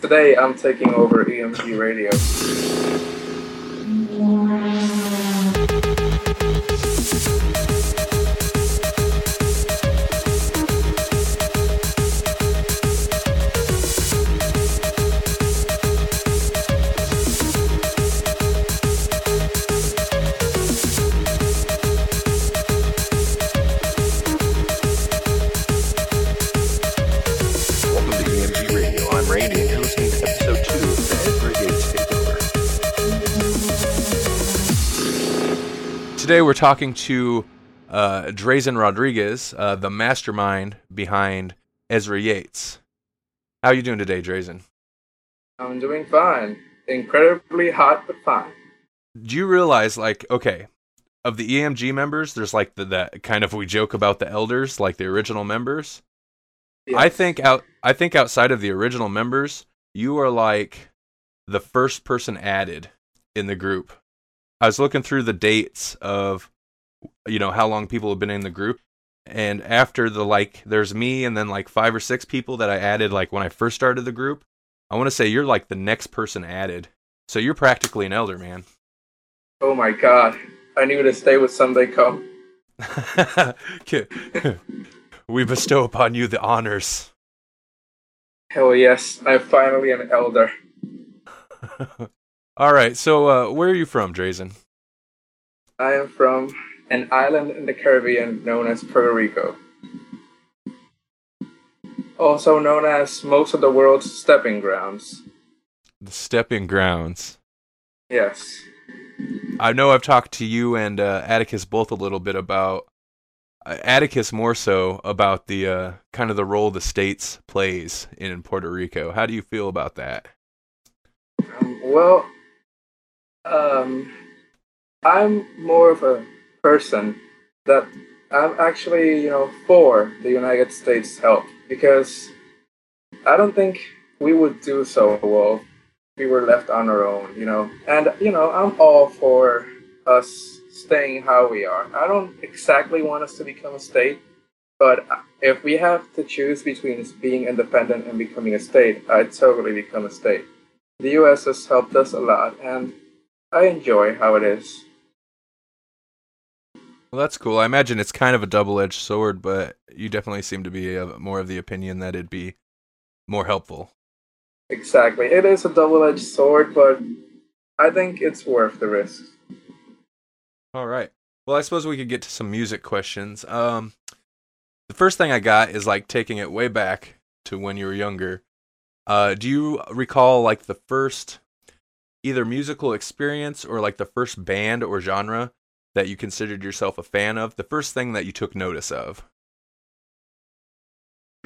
today I'm taking over EMG Radio. Today, we're talking to uh, Drazen Rodriguez, uh, the mastermind behind Ezra Yates. How are you doing today, Drazen? I'm doing fine. Incredibly hot, but fine. Do you realize, like, okay, of the EMG members, there's like the that kind of we joke about the elders, like the original members. I think out I think outside of the original members, you are like the first person added in the group. I was looking through the dates of you know how long people have been in the group and after the like there's me and then like five or six people that I added like when I first started the group. I want to say you're like the next person added. So you're practically an elder, man. Oh my god. I knew this stay with someday come. we bestow upon you the honors. Hell yes, I'm finally an elder. All right, so uh, where are you from, Drazen? I am from an island in the Caribbean known as Puerto Rico. Also known as most of the world's stepping grounds. The stepping grounds. Yes. I know I've talked to you and uh, Atticus both a little bit about uh, Atticus more so about the uh, kind of the role the states plays in Puerto Rico. How do you feel about that? Um, well, um, I'm more of a person that I'm actually, you know, for the United States' help because I don't think we would do so well if we were left on our own, you know. And, you know, I'm all for us staying how we are. I don't exactly want us to become a state, but if we have to choose between being independent and becoming a state, I'd totally become a state. The US has helped us a lot, and I enjoy how it is. Well, that's cool. I imagine it's kind of a double-edged sword, but you definitely seem to be uh more of the opinion that it'd be more helpful. Exactly. It is a double edged sword, but I think it's worth the risk. All right. Well, I suppose we could get to some music questions. Um, the first thing I got is like taking it way back to when you were younger. Uh, do you recall like the first either musical experience or like the first band or genre that you considered yourself a fan of? The first thing that you took notice of?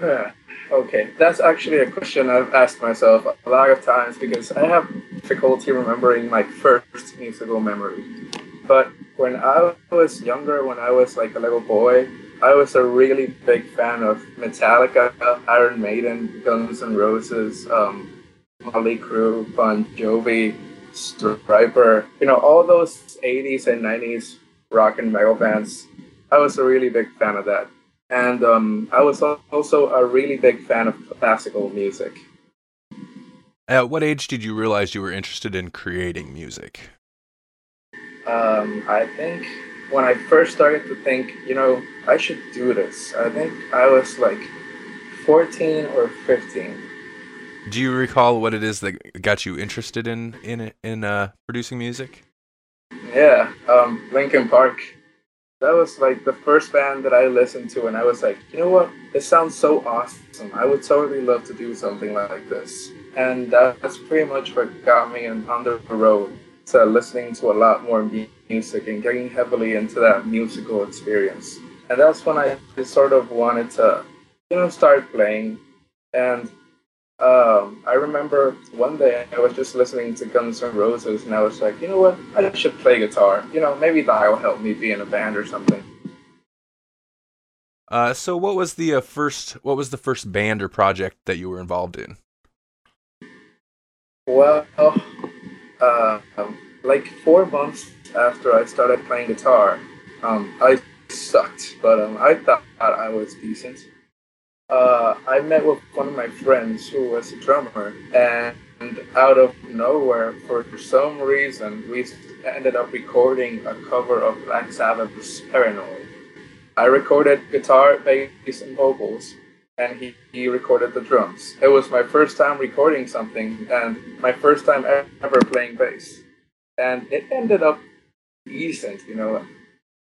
Yeah. Okay, that's actually a question I've asked myself a lot of times because I have difficulty remembering my first musical memory. But when I was younger, when I was like a little boy, I was a really big fan of Metallica, Iron Maiden, Guns N' Roses, um, Motley Crue, Bon Jovi, Stryper, you know, all those 80s and 90s rock and metal bands. I was a really big fan of that. And um, I was also a really big fan of classical music. At what age did you realize you were interested in creating music? Um, I think when I first started to think, you know, I should do this, I think I was like 14 or 15. Do you recall what it is that got you interested in in in uh, producing music? Yeah, um, Linkin Park. That was like the first band that I listened to, and I was like, you know what? This sounds so awesome. I would totally love to do something like this. And that's pretty much what got me on the road to listening to a lot more music and getting heavily into that musical experience. And that's when I sort of wanted to, you know, start playing. And um, I remember one day I was just listening to Guns N' Roses, and I was like, you know what? I should play guitar. You know, maybe that'll help me be in a band or something. Uh, so what was the uh, first what was the first band or project that you were involved in? Well, uh, um, like four months after I started playing guitar, um, I sucked, but um, I thought I was decent. Uh, I met with one of my friends who was a drummer, and out of nowhere, for some reason, we ended up recording a cover of Black Sabbath's Paranoid. I recorded guitar, bass, and vocals, and he, he recorded the drums. It was my first time recording something, and my first time ever playing bass. And it ended up decent, you know.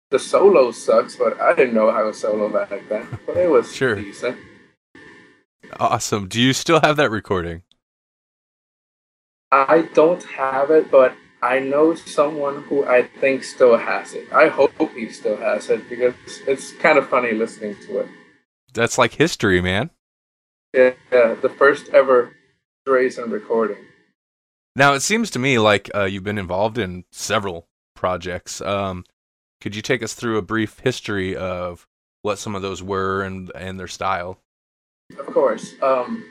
The solo sucks, but I didn't know how to solo back then. But it was sure. decent. Awesome. Do you still have that recording? I don't have it, but I know someone who I think still has it. I hope he still has it because it's kind of funny listening to it. That's like history, man. Yeah, yeah the first ever Drazen recording. Now it seems to me like uh, you've been involved in several projects. Um, could you take us through a brief history of what some of those were and and their style? Of course. Um,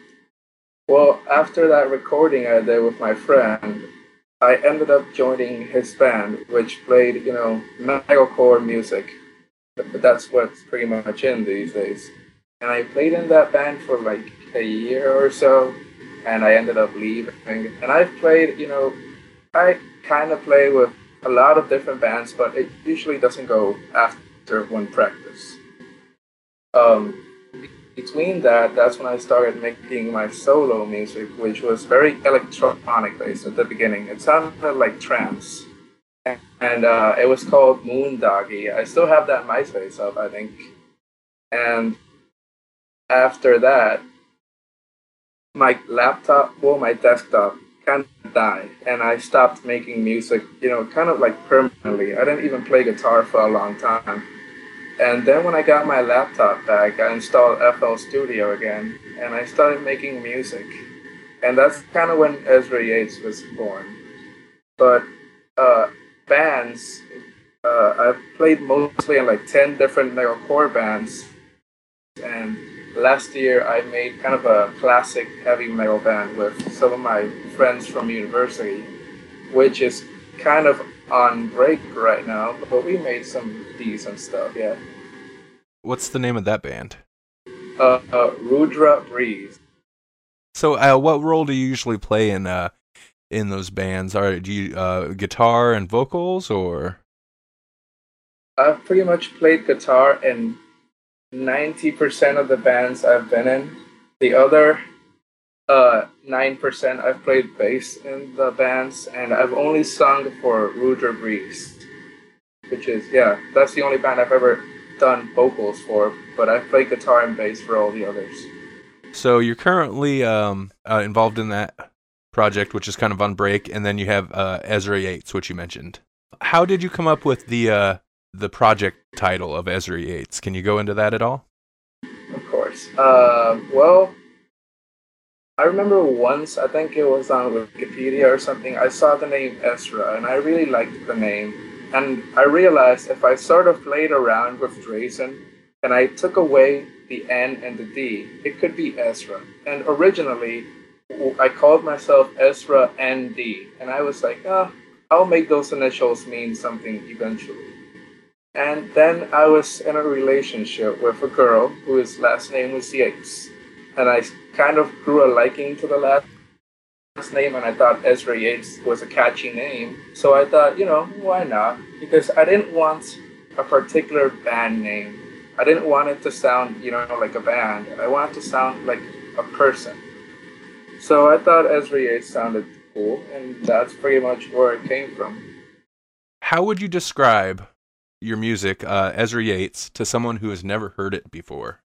well, after that recording I did with my friend, I ended up joining his band, which played, you know, metalcore music. But that's what's pretty much in these days. And I played in that band for like a year or so, and I ended up leaving. And I've played, you know, I kind of play with a lot of different bands, but it usually doesn't go after one practice. Um, between that, that's when I started making my solo music, which was very electronic based at the beginning. It sounded like trance. And uh, it was called Moon Moondoggy. I still have that MySpace up, I think. And after that, my laptop, well, my desktop kind of died, and I stopped making music, you know, kind of like permanently. I didn't even play guitar for a long time. And then when I got my laptop back, I installed FL Studio again, and I started making music. And that's kind of when Ezra Yates was born. But uh, bands, uh, I've played mostly in like 10 different metalcore bands. And last year I made kind of a classic heavy metal band with some of my friends from university, which is kind of on break right now, but we made some decent stuff, yeah. What's the name of that band? Uh, uh Rudra Breeze. So, uh, what role do you usually play in uh in those bands? Are do you uh guitar and vocals or? I've pretty much played guitar in ninety percent of the bands I've been in. The other uh, 9% I've played bass in the bands, and I've only sung for Rudra Breeze, which is, yeah, that's the only band I've ever done vocals for, but I play guitar and bass for all the others. So you're currently um, uh, involved in that project, which is kind of on break, and then you have uh, Ezra Yates, which you mentioned. How did you come up with the uh, the project title of Ezra Yates? Can you go into that at all? Of course. Uh, well, I remember once, I think it was on Wikipedia or something, I saw the name Ezra and I really liked the name. And I realized if I sort of played around with Drazen and I took away the N and the D, it could be Ezra. And originally, I called myself Ezra ND. And I was like, oh, I'll make those initials mean something eventually. And then I was in a relationship with a girl whose last name was Yates and I kind of grew a liking to the last name, and I thought Ezra Yates was a catchy name. So I thought, you know, why not? Because I didn't want a particular band name. I didn't want it to sound, you know, like a band. I wanted to sound like a person. So I thought Ezra Yates sounded cool, and that's pretty much where it came from. How would you describe your music, uh, Ezra Yates, to someone who has never heard it before?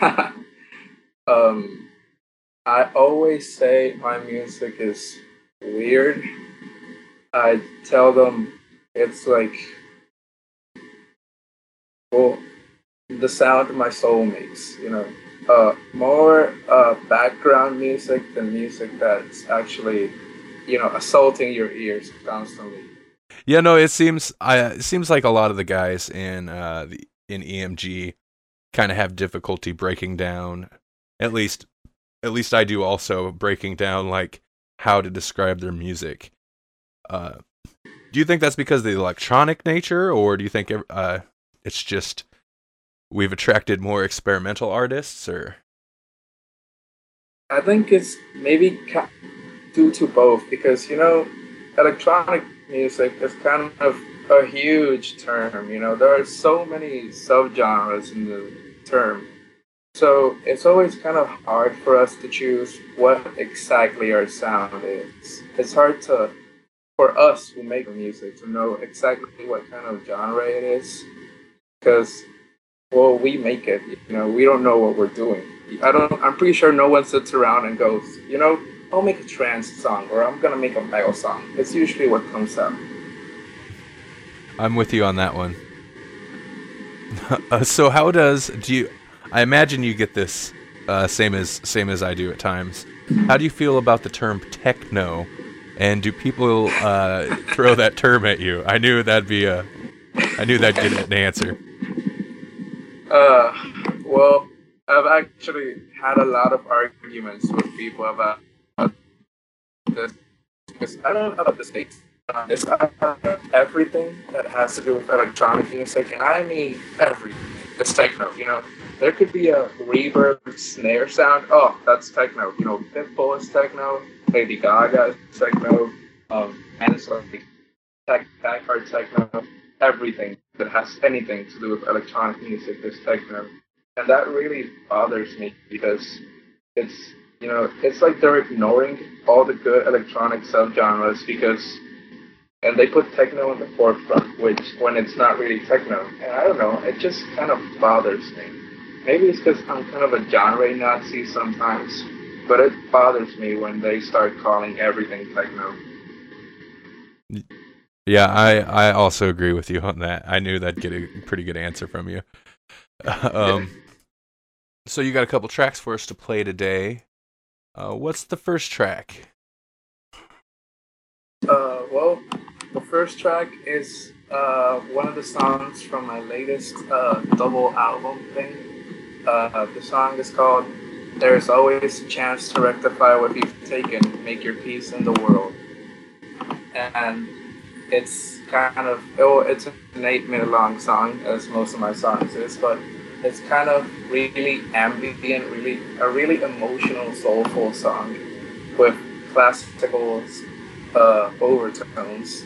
Um, I always say my music is weird. I tell them it's like, well, the sound my soul makes, you know. Uh, more uh, background music than music that's actually, you know, assaulting your ears constantly. Yeah, no, it seems I it seems like a lot of the guys in uh the, in EMG kind of have difficulty breaking down at least at least I do also breaking down like how to describe their music. Uh, do you think that's because of the electronic nature, or do you think uh, it's just we've attracted more experimental artists, or I think it's maybe due to both because you know, electronic music is kind of a huge term. You know, there are so many subgenres in the term. So it's always kind of hard for us to choose what exactly our sound is. It's hard to, for us who make music, to know exactly what kind of genre it is, because, well, we make it. You know, we don't know what we're doing. I don't. I'm pretty sure no one sits around and goes, you know, I'll make a trance song or I'm gonna make a metal song. It's usually what comes out. I'm with you on that one. uh, so how does do you? I imagine you get this uh, same as same as I do at times. How do you feel about the term techno? And do people uh, throw that term at you? I knew that'd be a. I knew that'd get an answer. Uh, well, I've actually had a lot of arguments with people about this because I don't know about the states. It's everything that has to do with electronic music, and I mean everything. It's techno, you know. There could be a reverb snare sound. Oh, that's techno. You know, Pitbull is techno. Lady Gaga is techno. Um, and it's like tech, hard techno. Everything that has anything to do with electronic music is techno and that really bothers me because it's you know it's like they're ignoring all the good electronic subgenres because and they put techno in the forefront which when it's not really techno and i don't know it just kind of bothers me maybe it's because i'm kind of a genre nazi sometimes but it bothers me when they start calling everything techno yeah i i also agree with you on that i knew that'd get a pretty good answer from you um so you got a couple tracks for us to play today. Uh, what's the first track? Uh, well, the first track is uh, one of the songs from my latest uh, double album thing. Uh, the song is called "There's Always a Chance to Rectify What You've Taken, Make Your Peace in the World," and it's kind of oh, it's an eight-minute long song, as most of my songs is, but it's kind of really ambient, really a really emotional, soulful song with classical uh, overtones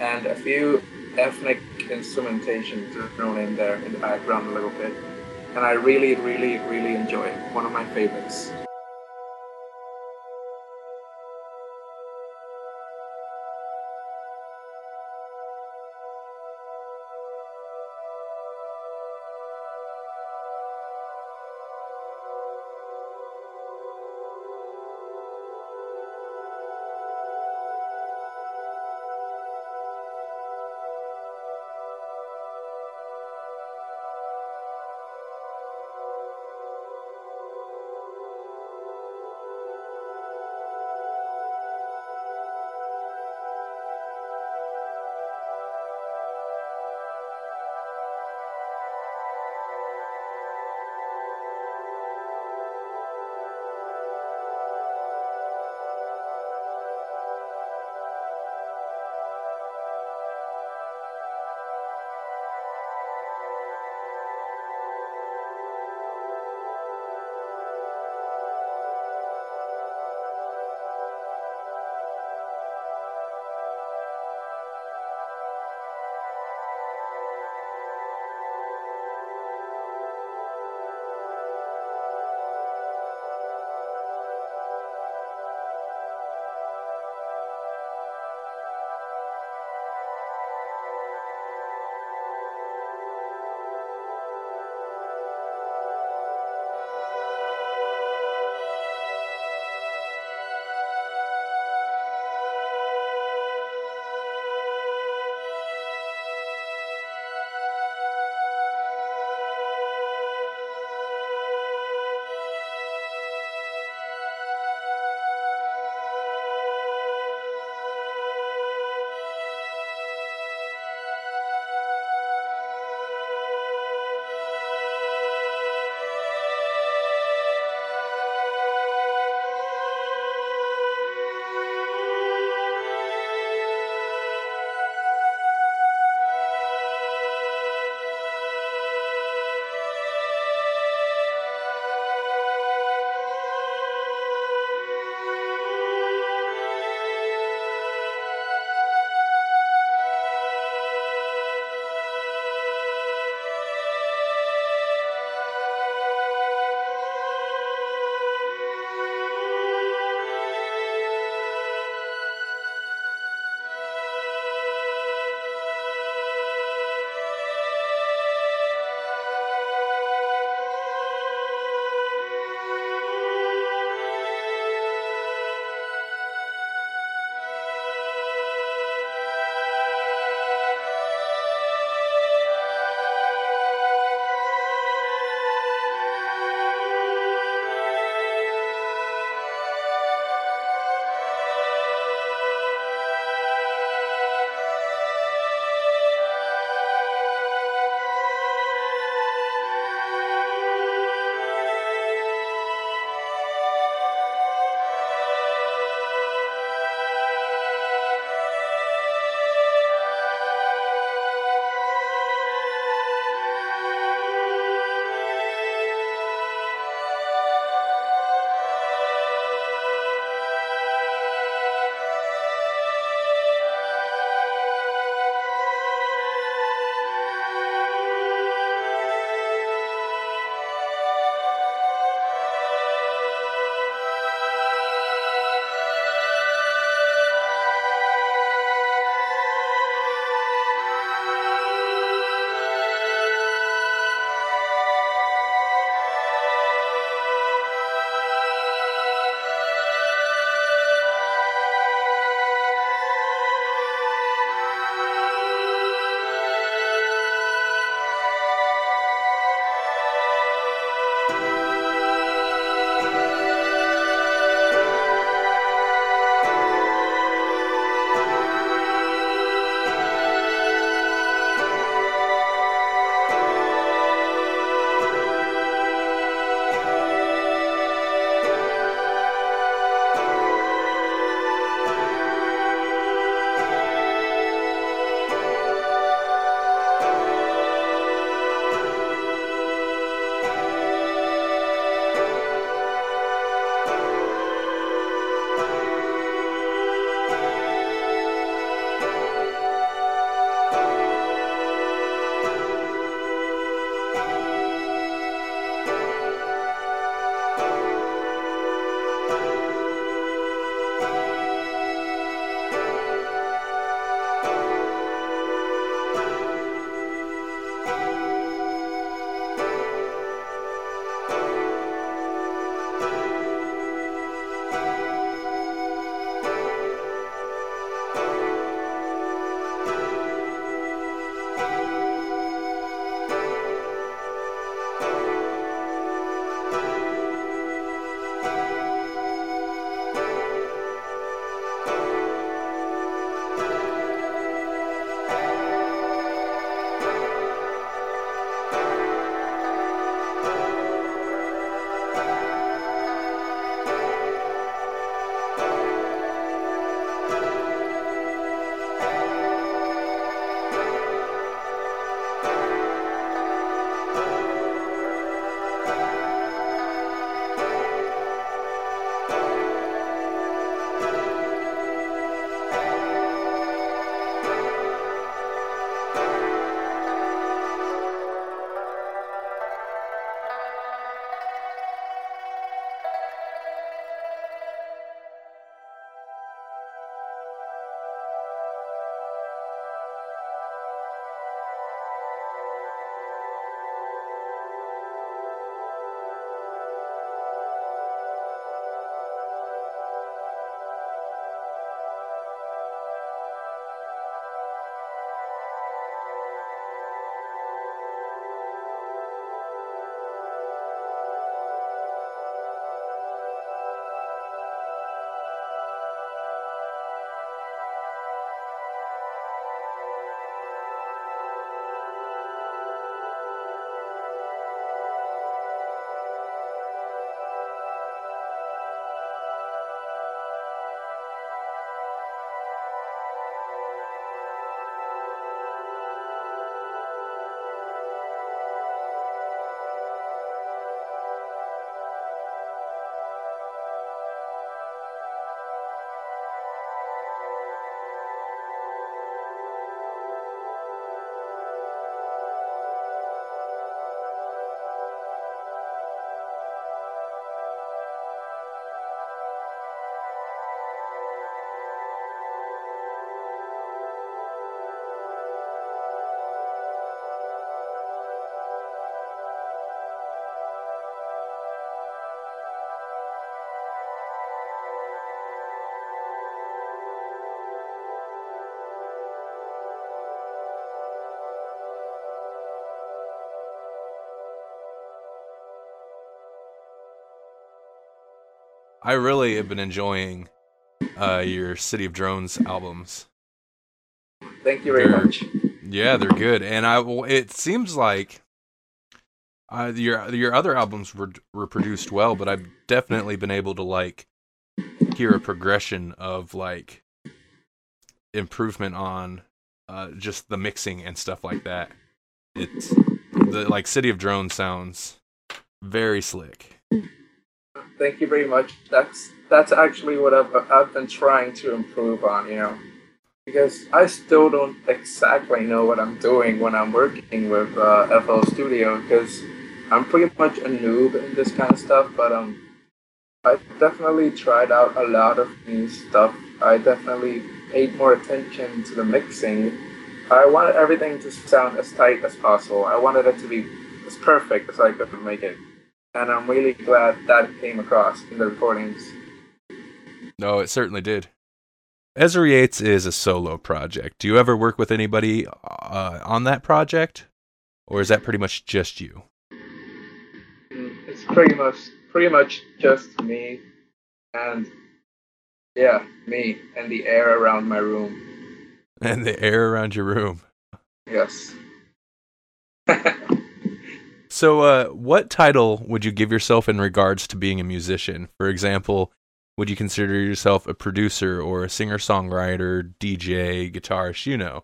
and a few ethnic instrumentation thrown in there in the background a little bit. And I really, really, really enjoy it. One of my favorites. I really have been enjoying uh, your City of Drones albums. Thank you very They're- much. Yeah, they're good, and I. It seems like uh, your your other albums were were produced well, but I've definitely been able to like hear a progression of like improvement on uh, just the mixing and stuff like that. It's the like City of Drones sounds very slick. Thank you very much. That's that's actually what I've I've been trying to improve on. You know, because I still don't exactly know what I'm doing when I'm working with uh, FL Studio because I'm pretty much a noob in this kind of stuff. But um, I definitely tried out a lot of new stuff. I definitely paid more attention to the mixing. I wanted everything to sound as tight as possible. I wanted it to be as perfect as I could make it and I'm really glad that came across in the recordings. No, it certainly did. Ezra Yates is a solo project. Do you ever work with anybody uh, on that project, or is that pretty much just you? Mm, It's pretty much pretty much just me and yeah, me and the air around my room. And the air around your room. Yes. So, uh, what title would you give yourself in regards to being a musician? For example, would you consider yourself a producer or a singer songwriter, DJ, guitarist? You know.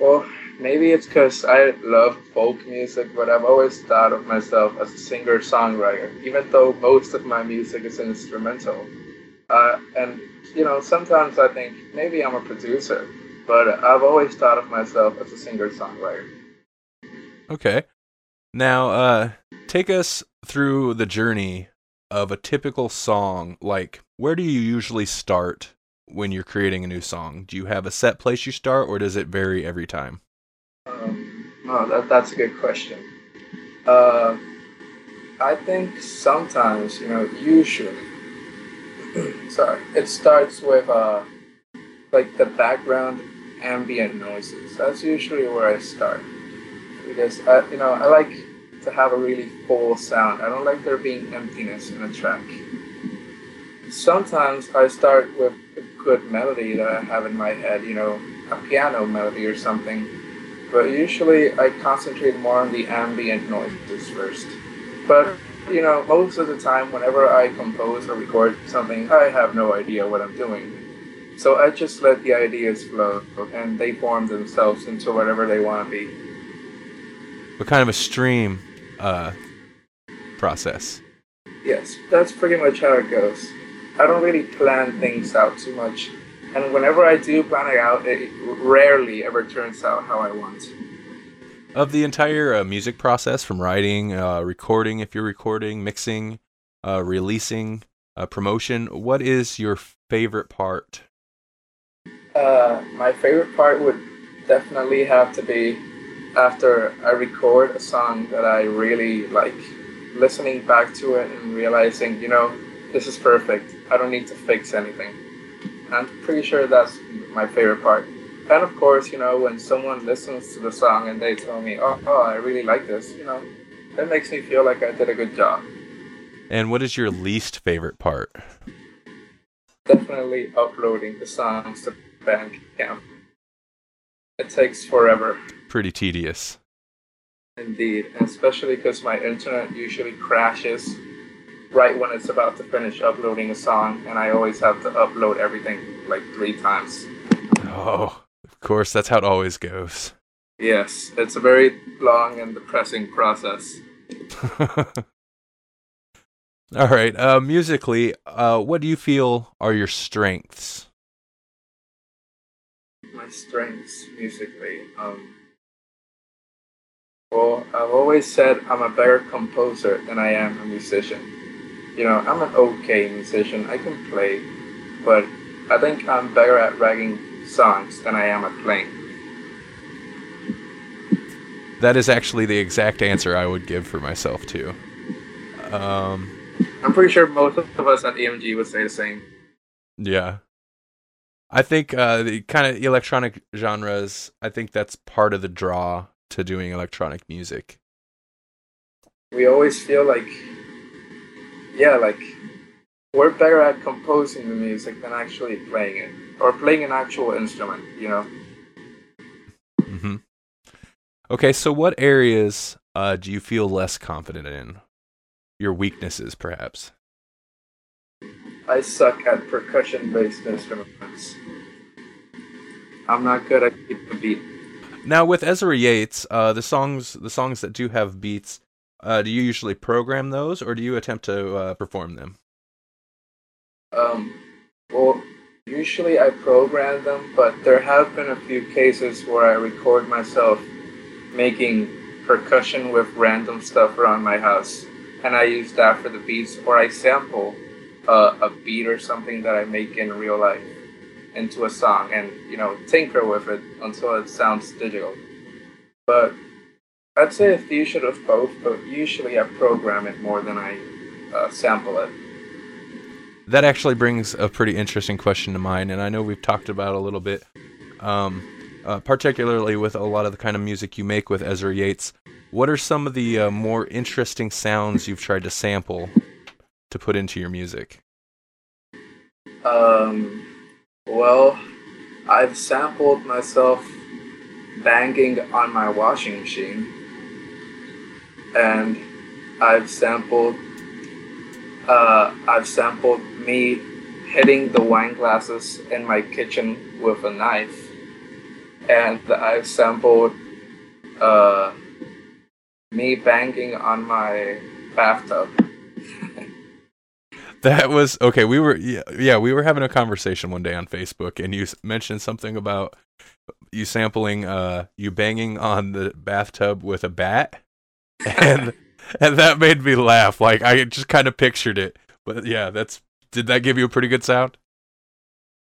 well, maybe it's because I love folk music, but I've always thought of myself as a singer songwriter, even though most of my music is instrumental. Uh, and you know, sometimes I think maybe I'm a producer, but I've always thought of myself as a singer songwriter. Okay. Now, uh, take us through the journey of a typical song. Like, where do you usually start when you're creating a new song? Do you have a set place you start, or does it vary every time? Um, oh, that, that's a good question. Uh, I think sometimes, you know, usually, sorry, it starts with uh, like the background ambient noises. That's usually where I start because I, you know, I like to have a really full sound. I don't like there being emptiness in a track. Sometimes I start with a good melody that I have in my head, you know, a piano melody or something. But usually I concentrate more on the ambient noises first. But you know, most of the time, whenever I compose or record something, I have no idea what I'm doing. So I just let the ideas flow, and they form themselves into whatever they want to be. What kind of a stream uh, process? Yes, that's pretty much how it goes. I don't really plan things out too much, and whenever I do plan it out, it rarely ever turns out how I want. Of the entire uh, music process, from writing, uh, recording, if you're recording, mixing, uh, releasing, uh, promotion, what is your favorite part? Uh, my favorite part would definitely have to be after I record a song that I really like, listening back to it and realizing, you know, this is perfect. I don't need to fix anything. I'm pretty sure that's my favorite part. And of course, you know, when someone listens to the song and they tell me, oh, oh I really like this, you know, that makes me feel like I did a good job. And what is your least favorite part? Definitely uploading the songs to Bandcamp. It takes forever. Pretty tedious. Indeed, especially because my internet usually crashes right when it's about to finish uploading a song, and I always have to upload everything like three times. Oh, of course, that's how it always goes. Yes, it's a very long and depressing process. All right. Uh, musically, uh, what do you feel are your strengths? My strengths musically. Um, well, I've always said I'm a better composer than I am a musician. You know, I'm an okay musician. I can play, but I think I'm better at writing songs than I am at playing. That is actually the exact answer I would give for myself too. Um, I'm pretty sure most of us at EMG would say the same. yeah. I think uh, the kind of electronic genres. I think that's part of the draw to doing electronic music. We always feel like, yeah, like we're better at composing the music than actually playing it or playing an actual instrument. You know. Mm-hmm. Okay, so what areas uh, do you feel less confident in? Your weaknesses, perhaps. I suck at percussion-based instruments. I'm not good at keeping the beat. Now, with Ezra Yates, uh, the songs the songs that do have beats, uh, do you usually program those, or do you attempt to uh, perform them? Um, well, usually I program them, but there have been a few cases where I record myself making percussion with random stuff around my house, and I use that for the beats, or I sample uh, a beat or something that I make in real life into a song, and you know tinker with it until it sounds digital. But I'd say a fusion of both, but usually I program it more than I uh, sample it. That actually brings a pretty interesting question to mind, and I know we've talked about a little bit, um, uh, particularly with a lot of the kind of music you make with Ezra Yates. What are some of the uh, more interesting sounds you've tried to sample to put into your music? Um, well, I've sampled myself banging on my washing machine, and I've sampled. Uh, I've sampled me hitting the wine glasses in my kitchen with a knife, and I've sampled uh, me banging on my bathtub. That was okay. We were yeah, yeah, we were having a conversation one day on Facebook, and you mentioned something about you sampling uh you banging on the bathtub with a bat, and and that made me laugh. Like I just kind of pictured it. But yeah, that's did that give you a pretty good sound?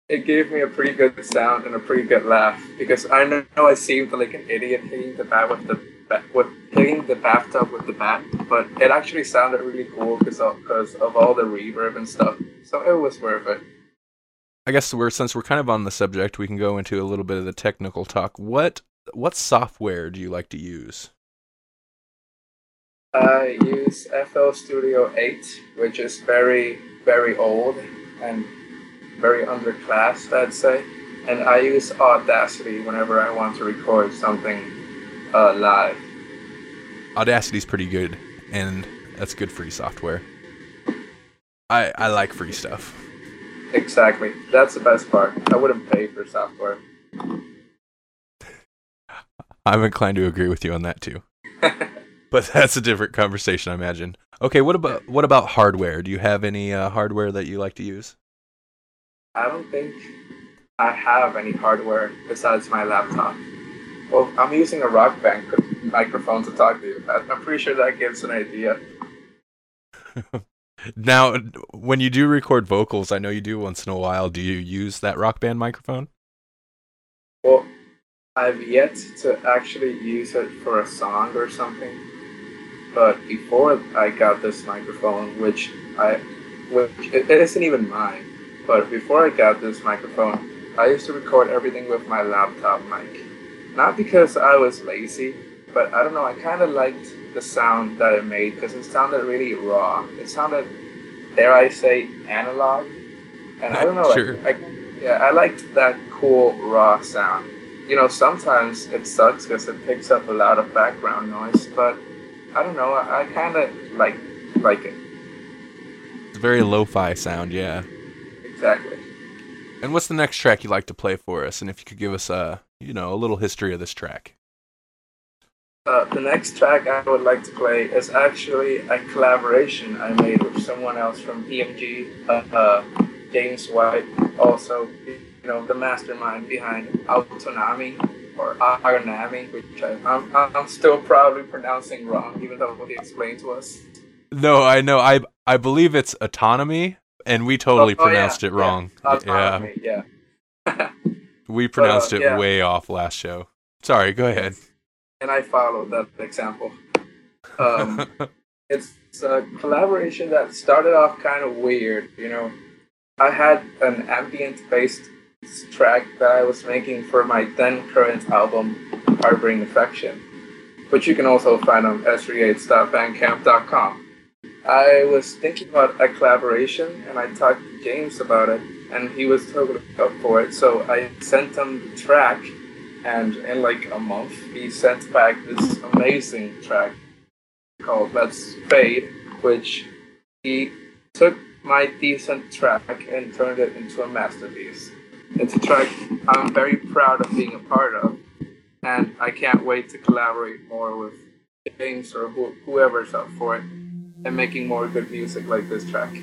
It gave me a pretty good sound and a pretty good laugh because I know I seemed like an idiot hitting the bat with the with hitting the bathtub with the bat, but it actually sounded really cool because of, 'cause of all the reverb and stuff. So it was worth it. I guess we're since we're kind of on the subject, we can go into a little bit of the technical talk. What what software do you like to use? I use FL Studio 8, which is very very old and very underclassed, I'd say. And I use Audacity whenever I want to record something uh, live. Audacity's pretty good, and that's good free software. I I like free stuff. Exactly. That's the best part. I wouldn't pay for software. I'm inclined to agree with you on that too. but that's a different conversation, I imagine. Okay, what about what about hardware? Do you have any uh, hardware that you like to use? I don't think I have any hardware besides my laptop. Well, I'm using a Rock Band microphone to talk to you. I'm pretty sure that gives an idea. Now, when you do record vocals, I know you do once in a while. Do you use that rock band microphone? Well, I've yet to actually use it for a song or something. But before I got this microphone, which I, which it, it isn't even mine, but before I got this microphone, I used to record everything with my laptop mic. Not because I was lazy, but I don't know. I kind of liked the sound that it made because it sounded really raw. It sounded, dare I say, analog. And I don't know. Sure. I, I, yeah, I liked that cool raw sound. You know, sometimes it sucks because it picks up a lot of background noise, but I don't know. I, I kind of like like it. It's a very lo-fi sound, yeah. Exactly. And what's the next track you'd like to play for us? And if you could give us a, you know, a little history of this track. Uh, the next track I would like to play is actually a collaboration I made with someone else from EMG, uh, uh, James White, also, you know, the mastermind behind Autonami or Aranami, which I, I'm, I'm still probably pronouncing wrong, even though he explained to us. No, I know. I I believe it's autonomy, and we totally Oh, oh, yeah, pronounced it wrong. yeah, Autonomy, yeah. we pronounced uh, it yeah. way off last show. Sorry, go ahead. and I followed that example. Um, it's a collaboration that started off kind of weird. You know, I had an ambient-based track that I was making for my then current album, Harboring Affection, which you can also find on s3 bandcamp.com. I was thinking about a collaboration, and I talked to James about it, and he was totally up for it. So I sent him the track, and in like a month, he sent back this amazing track called Let's Fade, which he took my decent track and turned it into a masterpiece. It's a track I'm very proud of being a part of, and I can't wait to collaborate more with James or wh- whoever's up for it and making more good music like this track.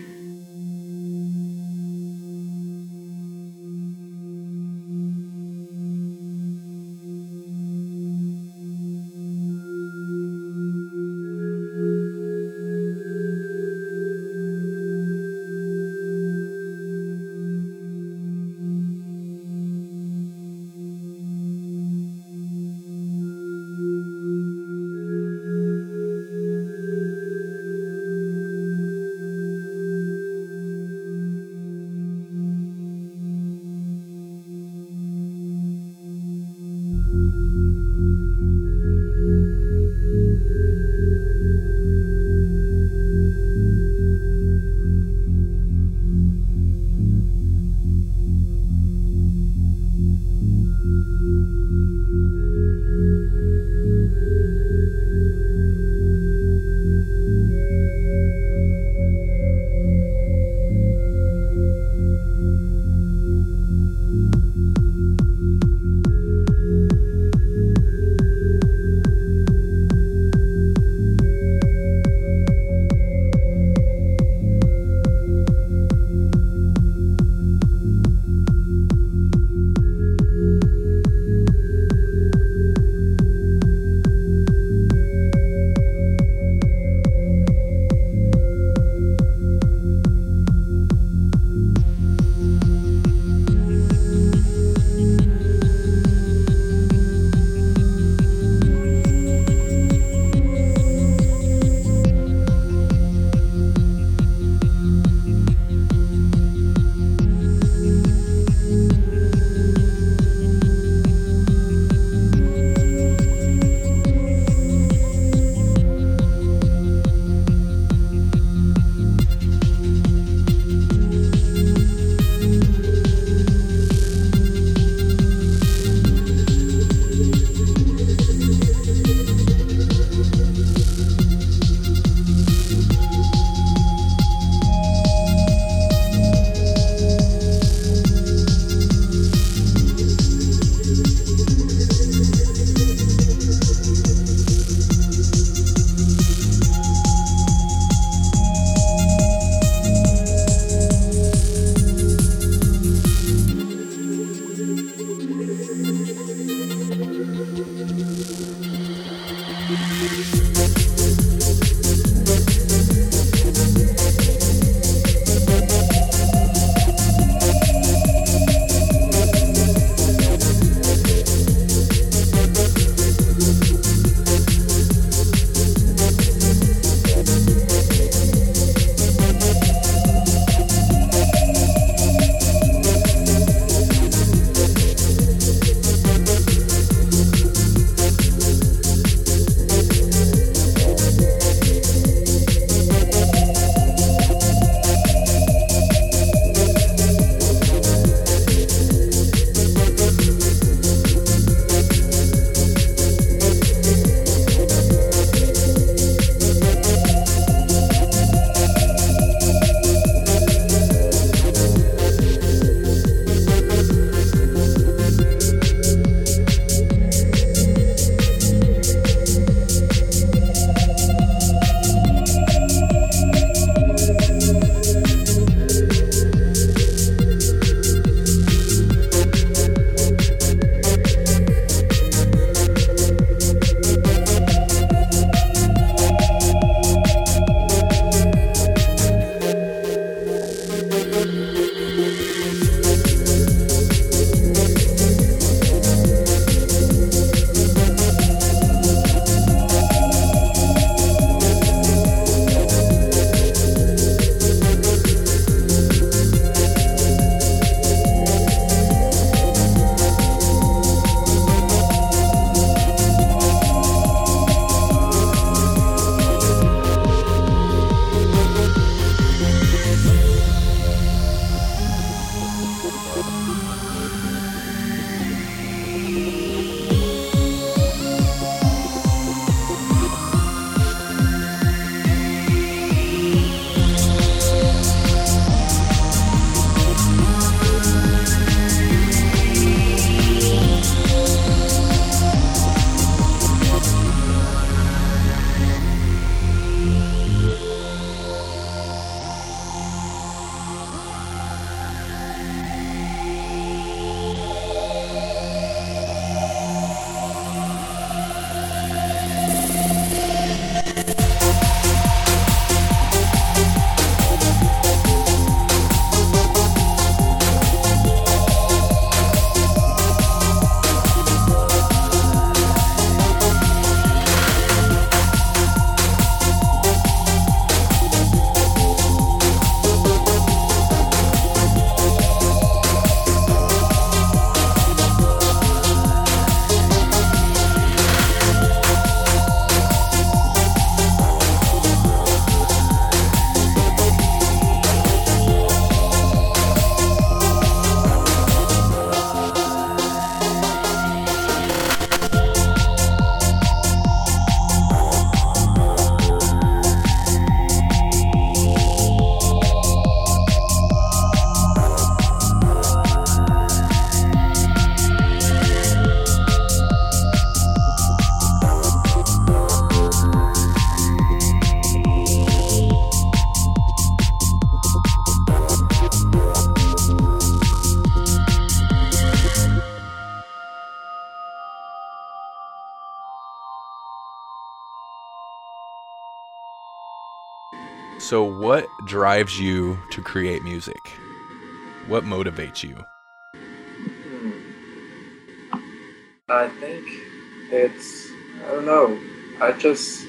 Drives you to create music? What motivates you? Hmm. I think it's, I don't know, I just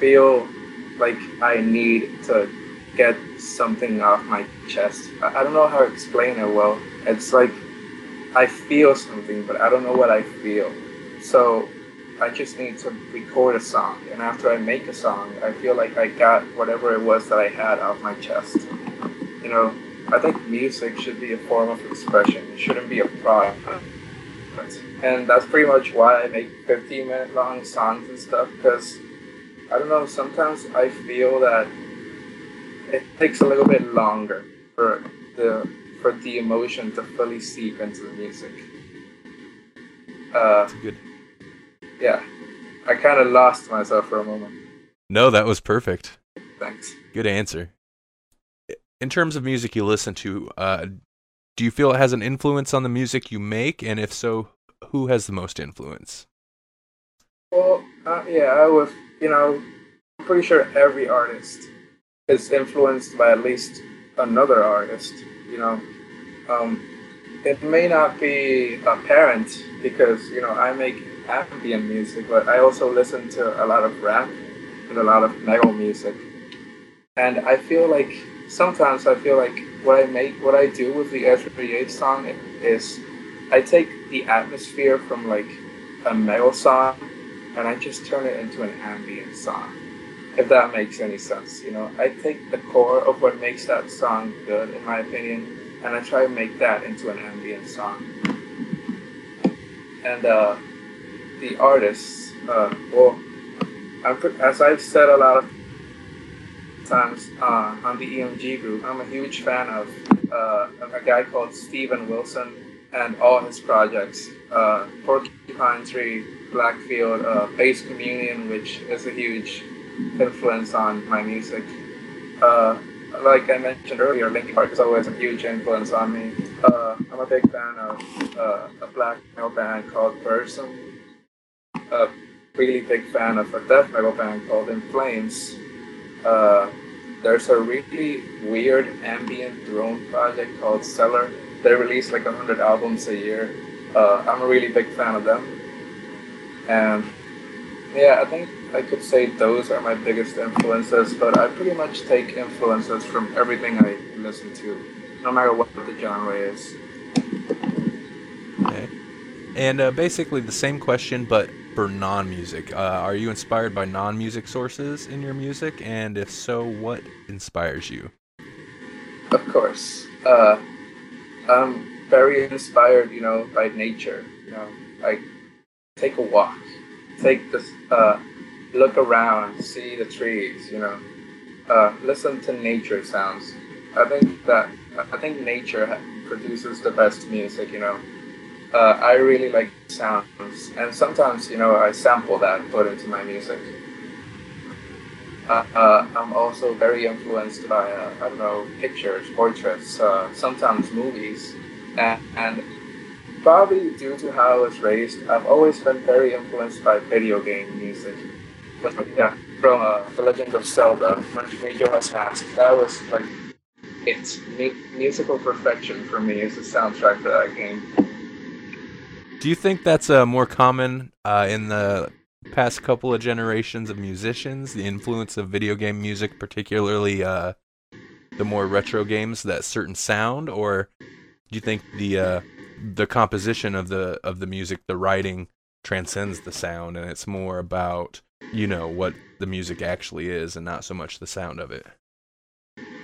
feel like I need to get something off my chest. I, I don't know how to explain it well. It's like I feel something, but I don't know what I feel. So I just need to record a song, and after I make a song, I feel like I got whatever it was that I had off my chest. You know, I think music should be a form of expression. It shouldn't be a product. And that's pretty much why I make 15 minute long songs and stuff, because I don't know, sometimes I feel that it takes a little bit longer for the for the emotion to fully seep into the music. Uh, good. Yeah, I kind of lost myself for a moment. No, that was perfect. Thanks. Good answer. In terms of music you listen to, uh, do you feel it has an influence on the music you make? And if so, who has the most influence? Well, uh, yeah, I was, you know, I'm pretty sure every artist is influenced by at least another artist. You know, um, it may not be apparent because you know I make ambient music, but I also listen to a lot of rap and a lot of metal music, and I feel like sometimes I feel like what I make, what I do with the Ezra Yates song is I take the atmosphere from like a metal song and I just turn it into an ambient song if that makes any sense. You know, I take the core of what makes that song good, in my opinion, and I try to make that into an ambient song. And uh, the artists, uh, well, I'm, as I've said a lot of times uh, on the EMG group, I'm a huge fan of uh, a guy called Steven Wilson and all his projects. Uh, Porcupine Tree, Blackfield, uh, Bass Communion, which is a huge influence on my music. Uh, like I mentioned earlier, Linkin Park is always a huge influence on me. Uh, I'm a big fan of uh, a black metal band called Burzum. A really big fan of a death metal band called In Flames. Uh, there's a really weird ambient drone project called Celer. They release like 100 albums a year. Uh, I'm a really big fan of them. And yeah, I think I could say those are my biggest influences, but I pretty much take influences from everything I listen to, no matter what the genre is. And uh, basically the same question, but for non-music. Uh, are you inspired by non-music sources in your music? And if so, what inspires you? Of course. Uh, I'm very inspired, you know, by nature. You know, I take a walk, take this, uh, look around, see the trees, you know, uh, listen to nature sounds. I think that I think nature produces the best music, you know. Uh, I really like sounds, and sometimes, you know, I sample that, and put into my music. Uh, uh, I'm also very influenced by, uh, I don't know, pictures, portraits, uh, sometimes movies, and, and probably due to how I was raised, I've always been very influenced by video game music yeah, from uh, The Legend of Zelda, Majora's Mask. That was like it's musical perfection for me as a soundtrack for that game. Do you think that's uh, more common uh, in the past couple of generations of musicians? The influence of video game music, particularly uh, the more retro games, that certain sound, or do you think the uh, the composition of the of the music, the writing, transcends the sound, and it's more about you know what the music actually is and not so much the sound of it?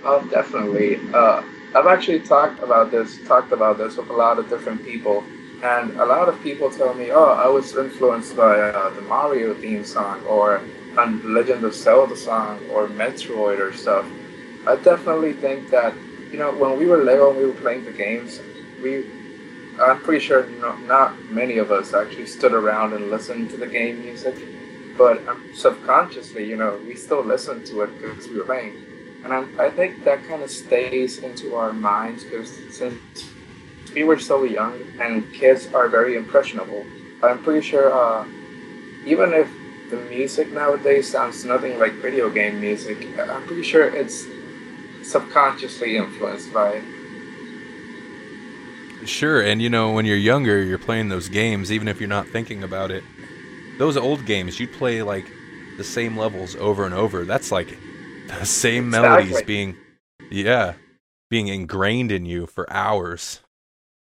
Oh definitely. Uh, i've actually talked about this talked about this with a lot of different people and a lot of people tell me oh i was influenced by uh, the mario theme song or a legend of zelda song or metroid or stuff i definitely think that you know when we were little and we were playing the games we i'm pretty sure not many of us actually stood around and listened to the game music but um, subconsciously, you know, we still listen to it because we were playing. And I'm, i think that kind of stays into our minds because since we were so young and kids are very impressionable, I'm pretty sure uh, even if the music nowadays sounds nothing like video game music, I'm pretty sure it's subconsciously influenced by it. Sure, and you know, when you're younger, you're playing those games, even if you're not thinking about it. Those old games, you'd play like the same levels over and over. That's like the same exactly. melodies being, yeah, being ingrained in you for hours.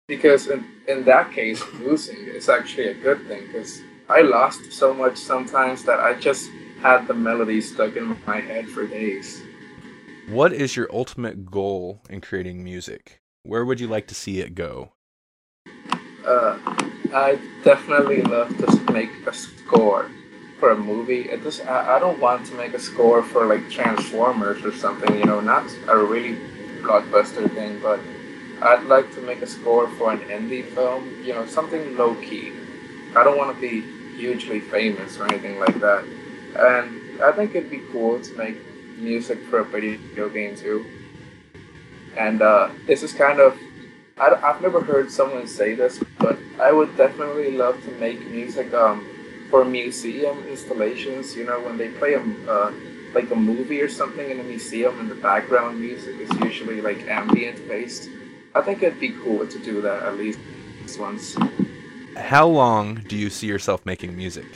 Because in, in that case, losing is actually a good thing because I lost so much sometimes that I just had the melody stuck in my head for days. What is your ultimate goal in creating music? Where would you like to see it go? Uh, I definitely love to make a score for a movie. It just I, I don't want to make a score for like Transformers or something. You know, not a really blockbuster thing, but I'd like to make a score for an indie film. You know, something low key. I don't want to be hugely famous or anything like that. And I think it'd be cool to make music for a video game too. And uh, this is kind of, I, have never heard someone say this, but I would definitely love to make music um, for museum installations. You know, when they play a, uh, like a movie or something in a museum and the background music is usually like ambient based. I think it'd be cool to do that at least once. How long do you see yourself making music?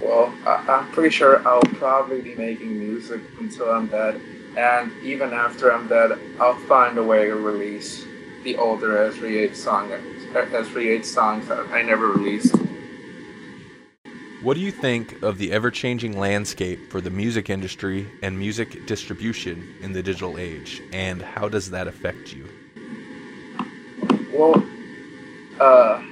Well, I, am pretty sure I'll probably be making music until I'm dead. And even after I'm dead, I'll find a way to release the older Esri song, Esri songs that I never released. What do you think of the ever changing landscape for the music industry and music distribution in the digital age, and how does that affect you? Well, uh,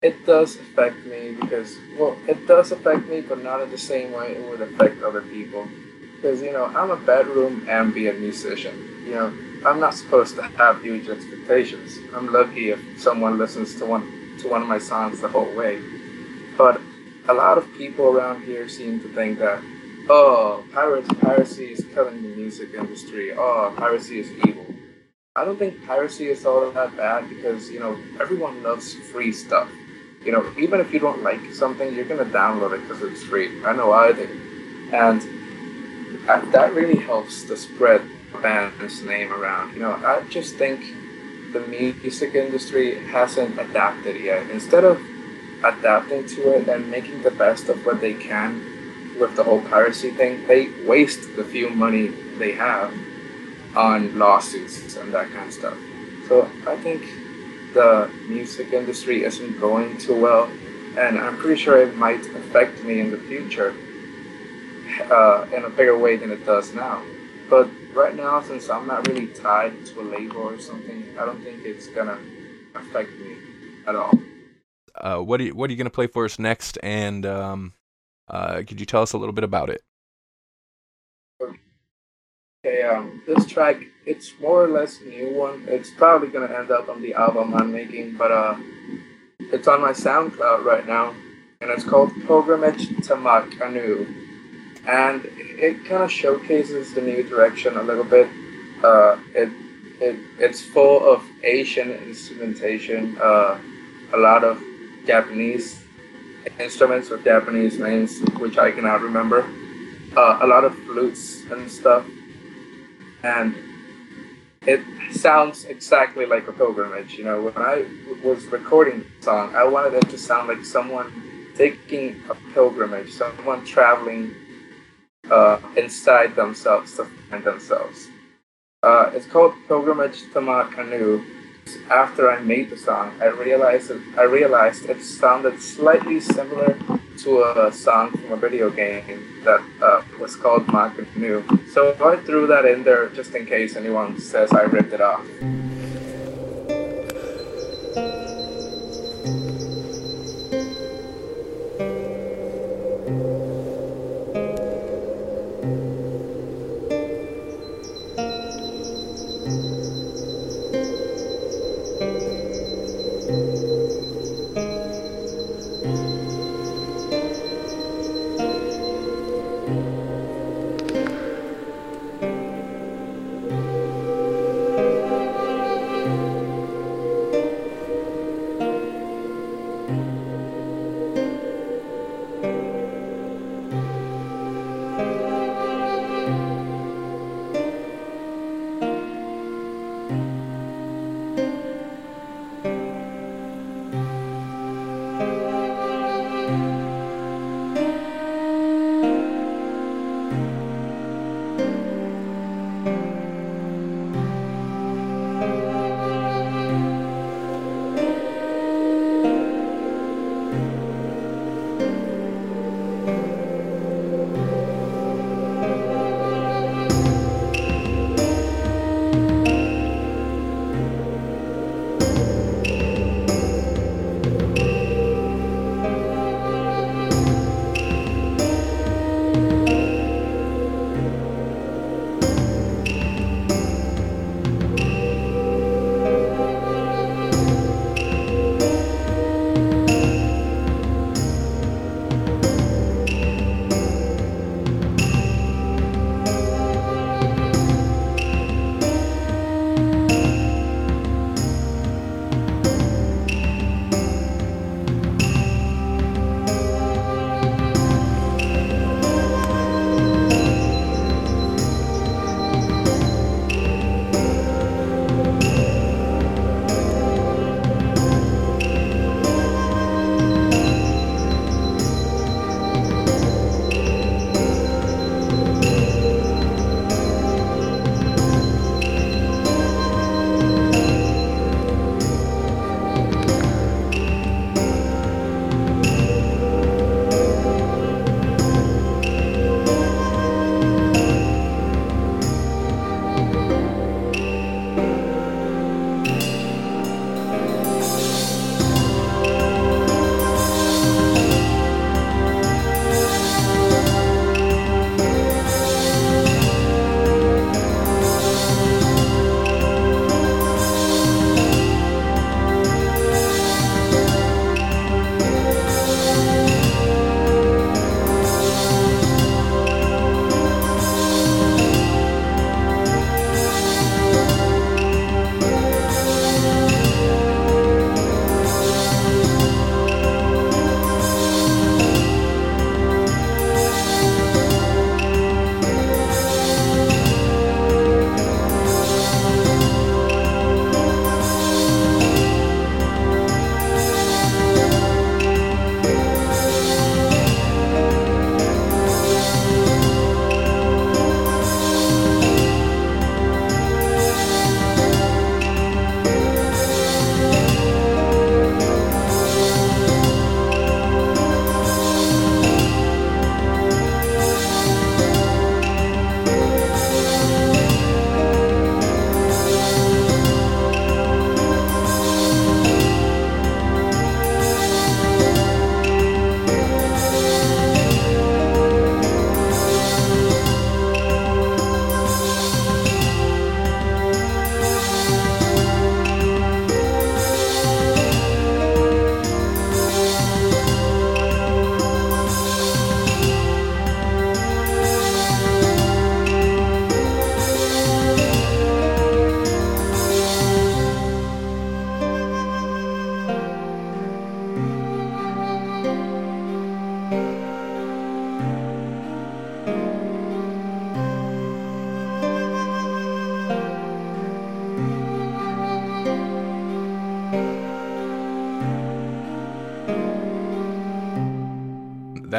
it does affect me because, well, it does affect me, but not in the same way it would affect other people. Because, you know, I'm a bedroom ambient musician. You know, I'm not supposed to have huge expectations. I'm lucky if someone listens to one to one of my songs the whole way. But a lot of people around here seem to think that, oh, pirates, piracy is killing the music industry. Oh, piracy is evil. I don't think piracy is all that bad because, you know, everyone loves free stuff. You know, even if you don't like something, you're going to download it because it's free. I know I do. And that really helps to spread band's name around. You know, I just think the music industry hasn't adapted yet. Instead of adapting to it and making the best of what they can with the whole piracy thing, they waste the few money they have on lawsuits and that kind of stuff. So I think the music industry isn't going too well, and I'm pretty sure it might affect me in the future uh, in a bigger way than it does now. But right now, since I'm not really tied to a label or something, I don't think it's gonna affect me at all. Uh, what are you, what are you gonna play for us next? And um, uh, could you tell us a little bit about it? Okay, um, this track, it's more or less a new one. It's probably gonna end up on the album I'm making, but uh, it's on my SoundCloud right now, and it's called Pilgrimage to Mac Anu, and it kind of showcases the new direction a little bit. Uh, it it it's full of Asian instrumentation, uh, a lot of Japanese instruments with Japanese names, which I cannot remember. Uh, a lot of flutes and stuff and it sounds exactly like a pilgrimage. You know, when I was recording the song, I wanted it to sound like someone taking a pilgrimage, someone traveling uh, inside themselves to find themselves. Uh, it's called Pilgrimage to Mac Anu. After I made the song, I realized it, I realized it sounded slightly similar to a song from a video game that uh, was called Mac Anu. So I threw that in there just in case anyone says I ripped it off.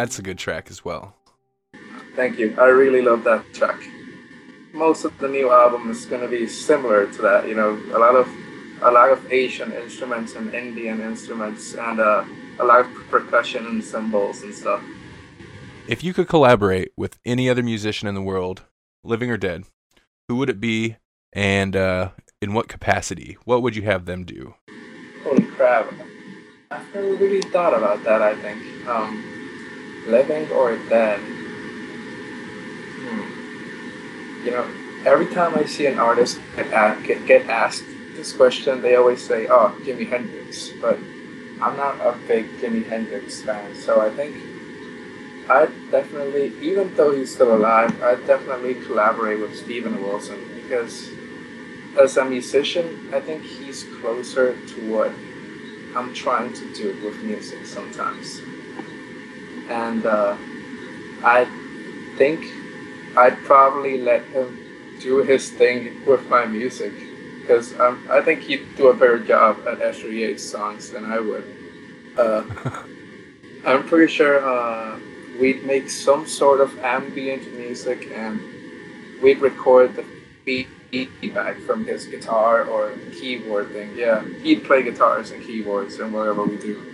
That's a good track as well. Thank you. I really love that track. Most of the new album is going to be similar to that. You know, a lot of a lot of Asian instruments and Indian instruments, and uh, a lot of percussion and cymbals and stuff. If you could collaborate with any other musician in the world, living or dead, who would it be, and uh, in what capacity? What would you have them do? Holy crap! I've never really thought about that. I think. Um, living or dead? Hmm. You know, every time I see an artist get, get, get asked this question, they always say, oh, Jimi Hendrix. But I'm not a big Jimi Hendrix fan, so I think I'd definitely, even though he's still alive, I'd definitely collaborate with Steven Wilson because as a musician, I think he's closer to what I'm trying to do with music sometimes and uh, I think I'd probably let him do his thing with my music because um, I think he'd do a better job at Ezra Yates songs than I would. Uh, I'm pretty sure uh, we'd make some sort of ambient music and we'd record the beat feedback from his guitar or keyboard thing. Yeah, he'd play guitars and keyboards and whatever we do.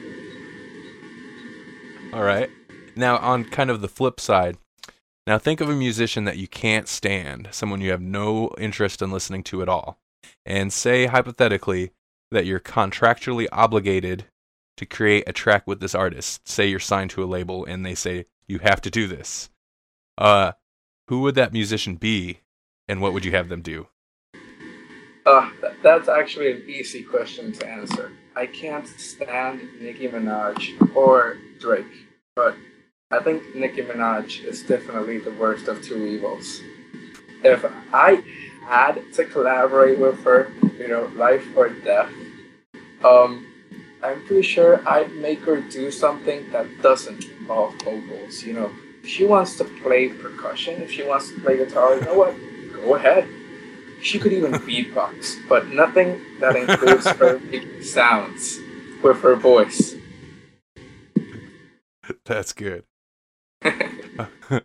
All right. Now, on kind of the flip side, now think of a musician that you can't stand, someone you have no interest in listening to at all, and say hypothetically that you're contractually obligated to create a track with this artist. Say you're signed to a label and they say you have to do this. Uh, who would that musician be, and what would you have them do? Uh, that's actually an easy question to answer. I can't stand Nicki Minaj or Drake, but I think Nicki Minaj is definitely the worst of two evils. If I had to collaborate with her, you know, life or death, um, I'm pretty sure I'd make her do something that doesn't involve vocals. You know, if she wants to play percussion, if she wants to play guitar, you know what? Go ahead. She could even beatbox, but nothing that includes her making sounds with her voice. That's good.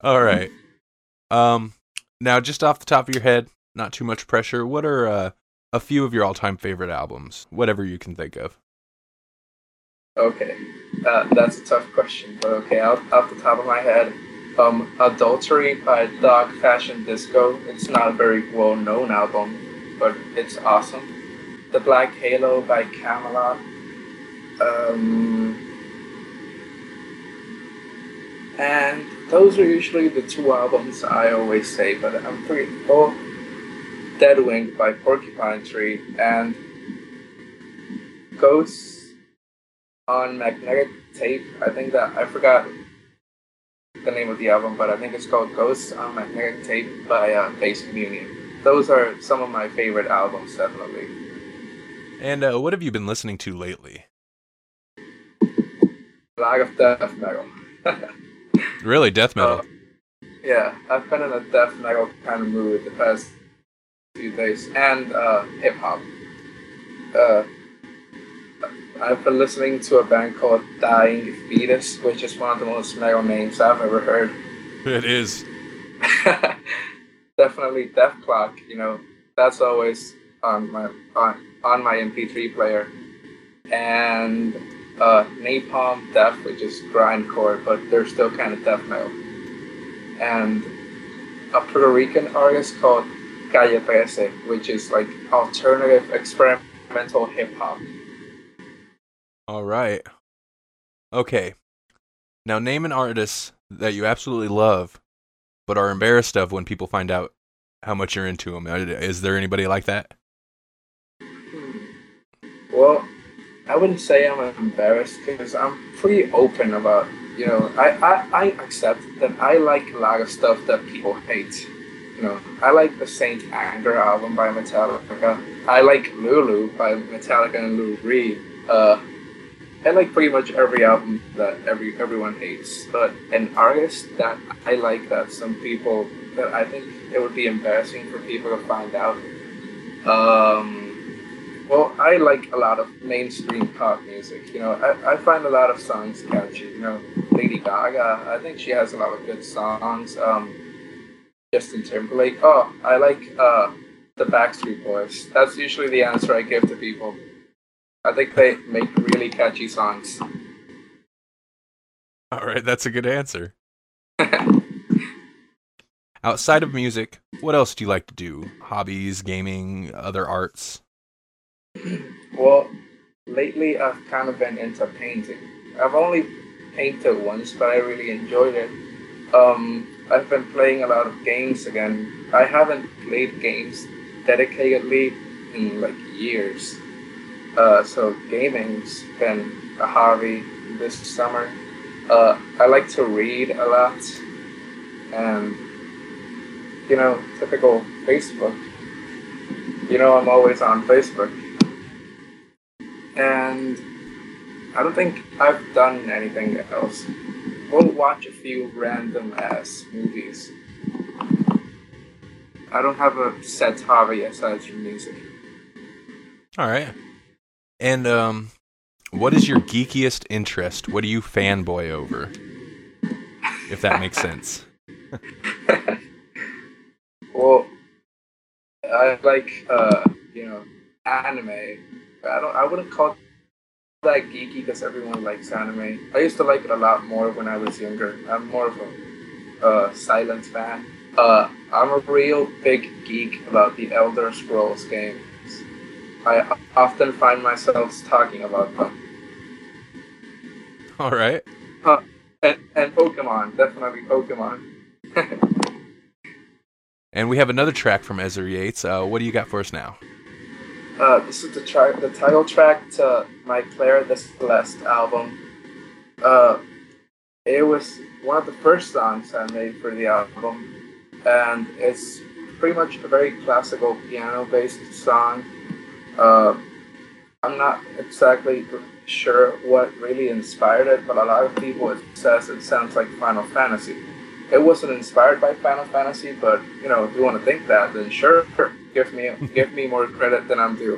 All right. Um, now, just off the top of your head, not too much pressure. What are uh, a few of your all-time favorite albums? Whatever you can think of. Okay, uh, that's a tough question, but okay, off, off the top of my head, um, Adultery by Dog Fashion Disco. It's not a very well known album, but it's awesome. The Black Halo by Kamelot. Um, and those are usually the two albums I always say, but I'm pretty. Oh, Deadwing by Porcupine Tree and Ghosts on Magnetic Tape. I think that I forgot the name of the album, but I think it's called Ghosts on Magnetic Tape by uh, Bass Communion. Those are some of my favorite albums, definitely. And uh, what have you been listening to lately? A lot of death metal. really, death metal? Uh, yeah, I've been in a death metal kind of mood the past few days, and uh, hip hop. Uh, I've been listening to a band called Dying Fetus, which is one of the most metal names I've ever heard. It is. Definitely Dethklok, you know, that's always on my on, on my MP3 player. And uh, Napalm Death, which is grindcore, but they're still kind of death metal. And a Puerto Rican artist called Calle Trece, which is like alternative experimental hip hop. All right. Okay. Now name an artist that you absolutely love, but are embarrassed of when people find out how much you're into them. Is there anybody like that? Hmm. Well, I wouldn't say I'm embarrassed because I'm pretty open about, you know, I, I, I accept that I like a lot of stuff that people hate. You know, I like the Saint Anger album by Metallica. I like Lulu by Metallica and Lou Reed. Uh, I like pretty much every album that every everyone hates, but an artist that I like that some people that I think it would be embarrassing for people to find out. Um, well, I like a lot of mainstream pop music. You know, I, I find a lot of songs catchy. You know, Lady Gaga, I think she has a lot of good songs. Um, Justin Timberlake. Oh, I like uh, the Backstreet Boys. That's usually the answer I give to people. I think they make really catchy songs. All right, that's a good answer. Outside of music, what else do you like to do? Hobbies, gaming, other arts? Well, lately I've kind of been into painting. I've only painted once, but I really enjoyed it. Um, I've been playing a lot of games again. I haven't played games dedicatedly in like years. Uh, so gaming's been a hobby this summer. Uh, I like to read a lot, and you know, typical Facebook. You know, I'm always on Facebook, and I don't think I've done anything else. We'll watch a few random ass movies. I don't have a set hobby aside from music. All right. And um, what is your geekiest interest? What do you fanboy over? If that makes sense. well, I like uh, you know anime. I don't. I wouldn't call that geeky because everyone likes anime. I used to like it a lot more when I was younger. I'm more of a uh, silent fan. Uh, I'm a real big geek about the Elder Scrolls games. I often find myself talking about them. All right. Uh, and, and Pokemon, definitely Pokemon. and we have another track from Ezra Yates. Uh, what do you got for us now? Uh, this is the track, the title track to my Claire De Celeste album. Uh, it was one of the first songs I made for the album, and it's pretty much a very classical piano-based song uh, I'm not exactly sure what really inspired it, but a lot of people says it sounds like Final Fantasy. It wasn't inspired by Final Fantasy, but you know, if you want to think that, then sure, give me give me more credit than I'm due.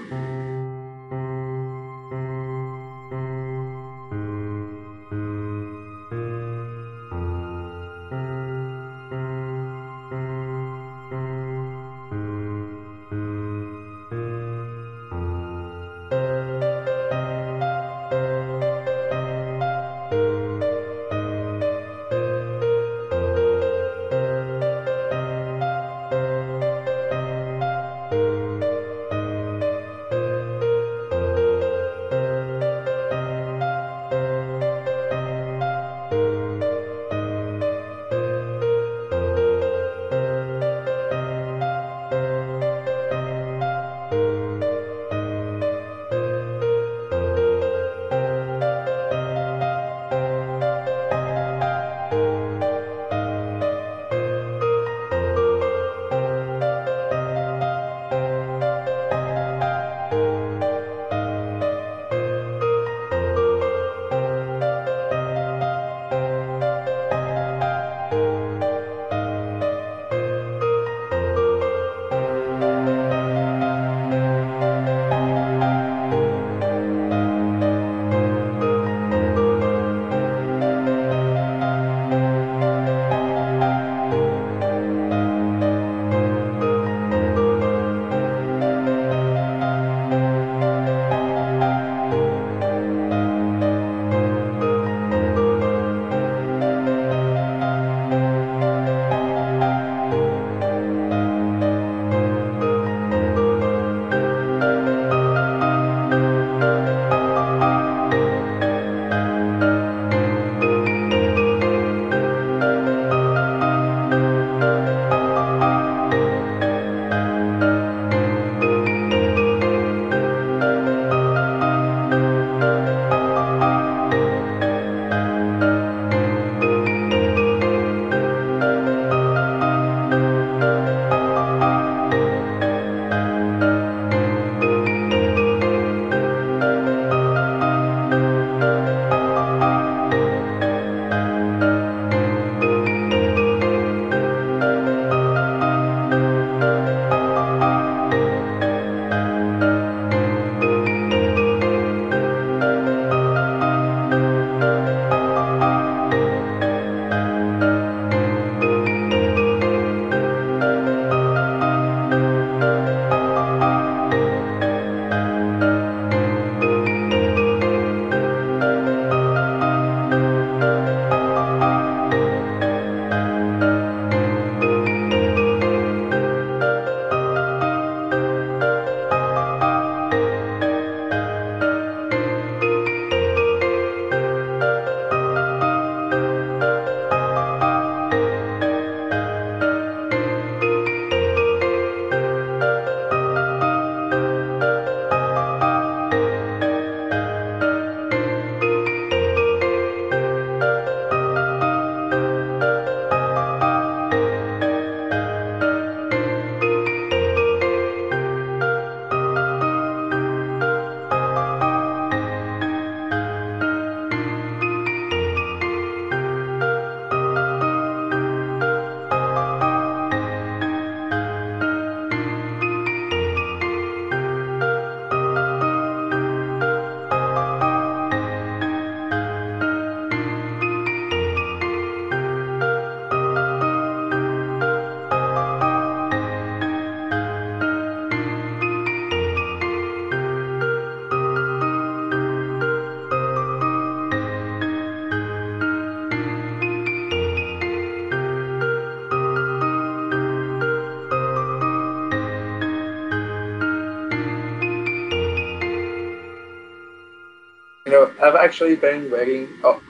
Know, I've actually been waiting, oh,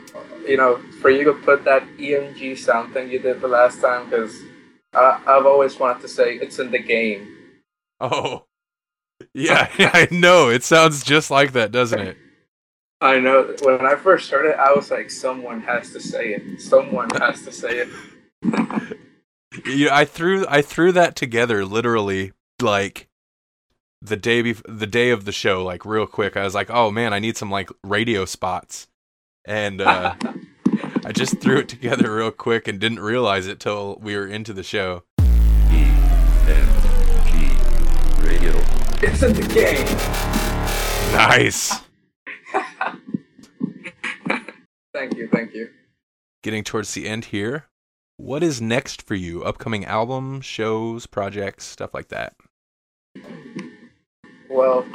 you know, for you to put that EMG sound thing you did the last time because I've always wanted to say it's in the game. Oh, yeah, I know. It sounds just like that, doesn't it? I know. When I first heard it, I was like, someone has to say it. Someone has to say it. yeah, I threw I threw that together literally like the day bef- the day of the show, like real quick. I was like, oh man, I need some like radio spots, and uh, I just threw it together real quick and didn't realize it till we were into the show. E M G radio. It's in the game. Nice. thank you, thank you. Getting towards the end here. What is next for you? Upcoming album, shows, projects, stuff like that. Well,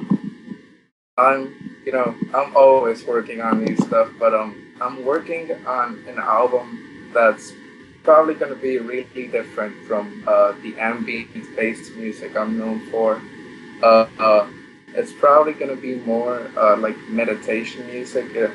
I'm, you know, I'm always working on new stuff, but um, I'm working on an album that's probably going to be really different from uh, the ambient-based music I'm known for. Uh, uh, it's probably going to be more uh, like meditation music. It,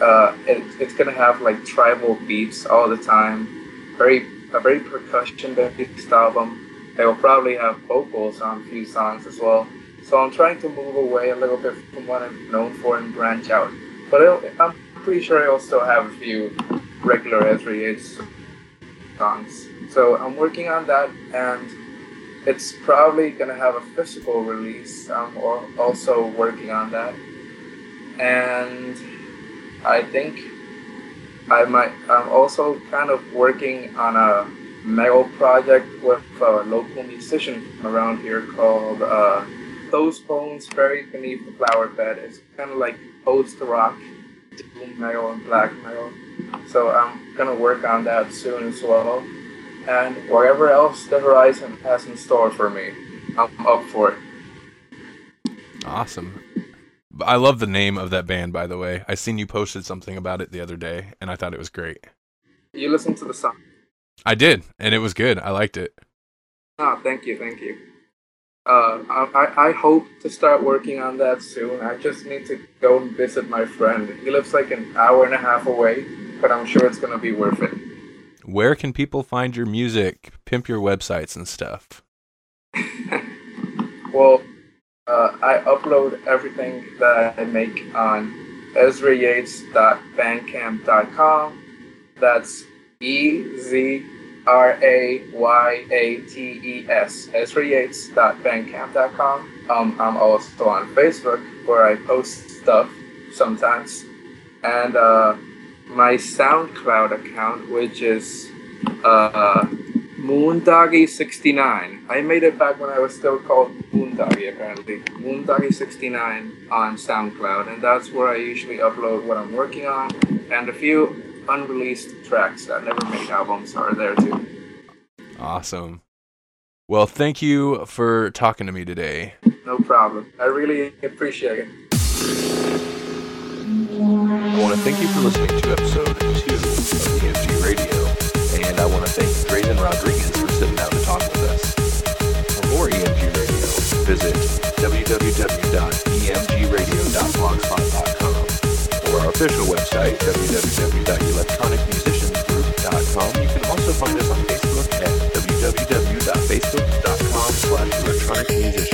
uh, it, it's going to have like tribal beats all the time. Very a very percussion-based album. It will probably have vocals on a few songs as well. So I'm trying to move away a little bit from what I'm known for and branch out. But I'm pretty sure I'll still have a few regular Ezra Yates songs. So I'm working on that, and it's probably gonna have a physical release. I'm also working on that, and I think I might. I'm also kind of working on a metal project with a local musician around here called. Uh, those bones buried beneath the flower bed. It's kind of like post rock, doom metal and black metal. So I'm gonna work on that soon as well. And whatever else the horizon has in store for me, I'm up for it. Awesome. I love the name of that band, by the way. I seen you posted something about it the other day, and I thought it was great. You listened to the song? I did, and it was good. I liked it. Oh, thank you, thank you. Uh, I, I hope to start working on that soon. I just need to go and visit my friend. He lives like an hour and a half away, but I'm sure it's going to be worth it. Where can people find your music, pimp your websites and stuff? well, uh, I upload everything that I make on ezrayates.bandcamp.com. That's E Z R A Y A T E S, ezrayates.bandcamp.com. Um, I'm also on Facebook where I post stuff sometimes. And uh, my SoundCloud account, which is uh, Moondoggy69. I made it back when I was still called Moondoggy, apparently. Moondoggy69 on SoundCloud, and that's where I usually upload what I'm working on and a few unreleased tracks that never made albums are there too. Awesome. Well, thank you for talking to me today. No problem. I really appreciate it. I want to thank you for listening to episode two of EMG Radio, and I want to thank Drazen Rodriguez for sitting down to talk with us. For more EMG Radio, visit www.emgradio.blogspot.com or our official website, www.electronicmusiciansgroup.com. You can also find us on Facebook at www.facebook.com slash electronic music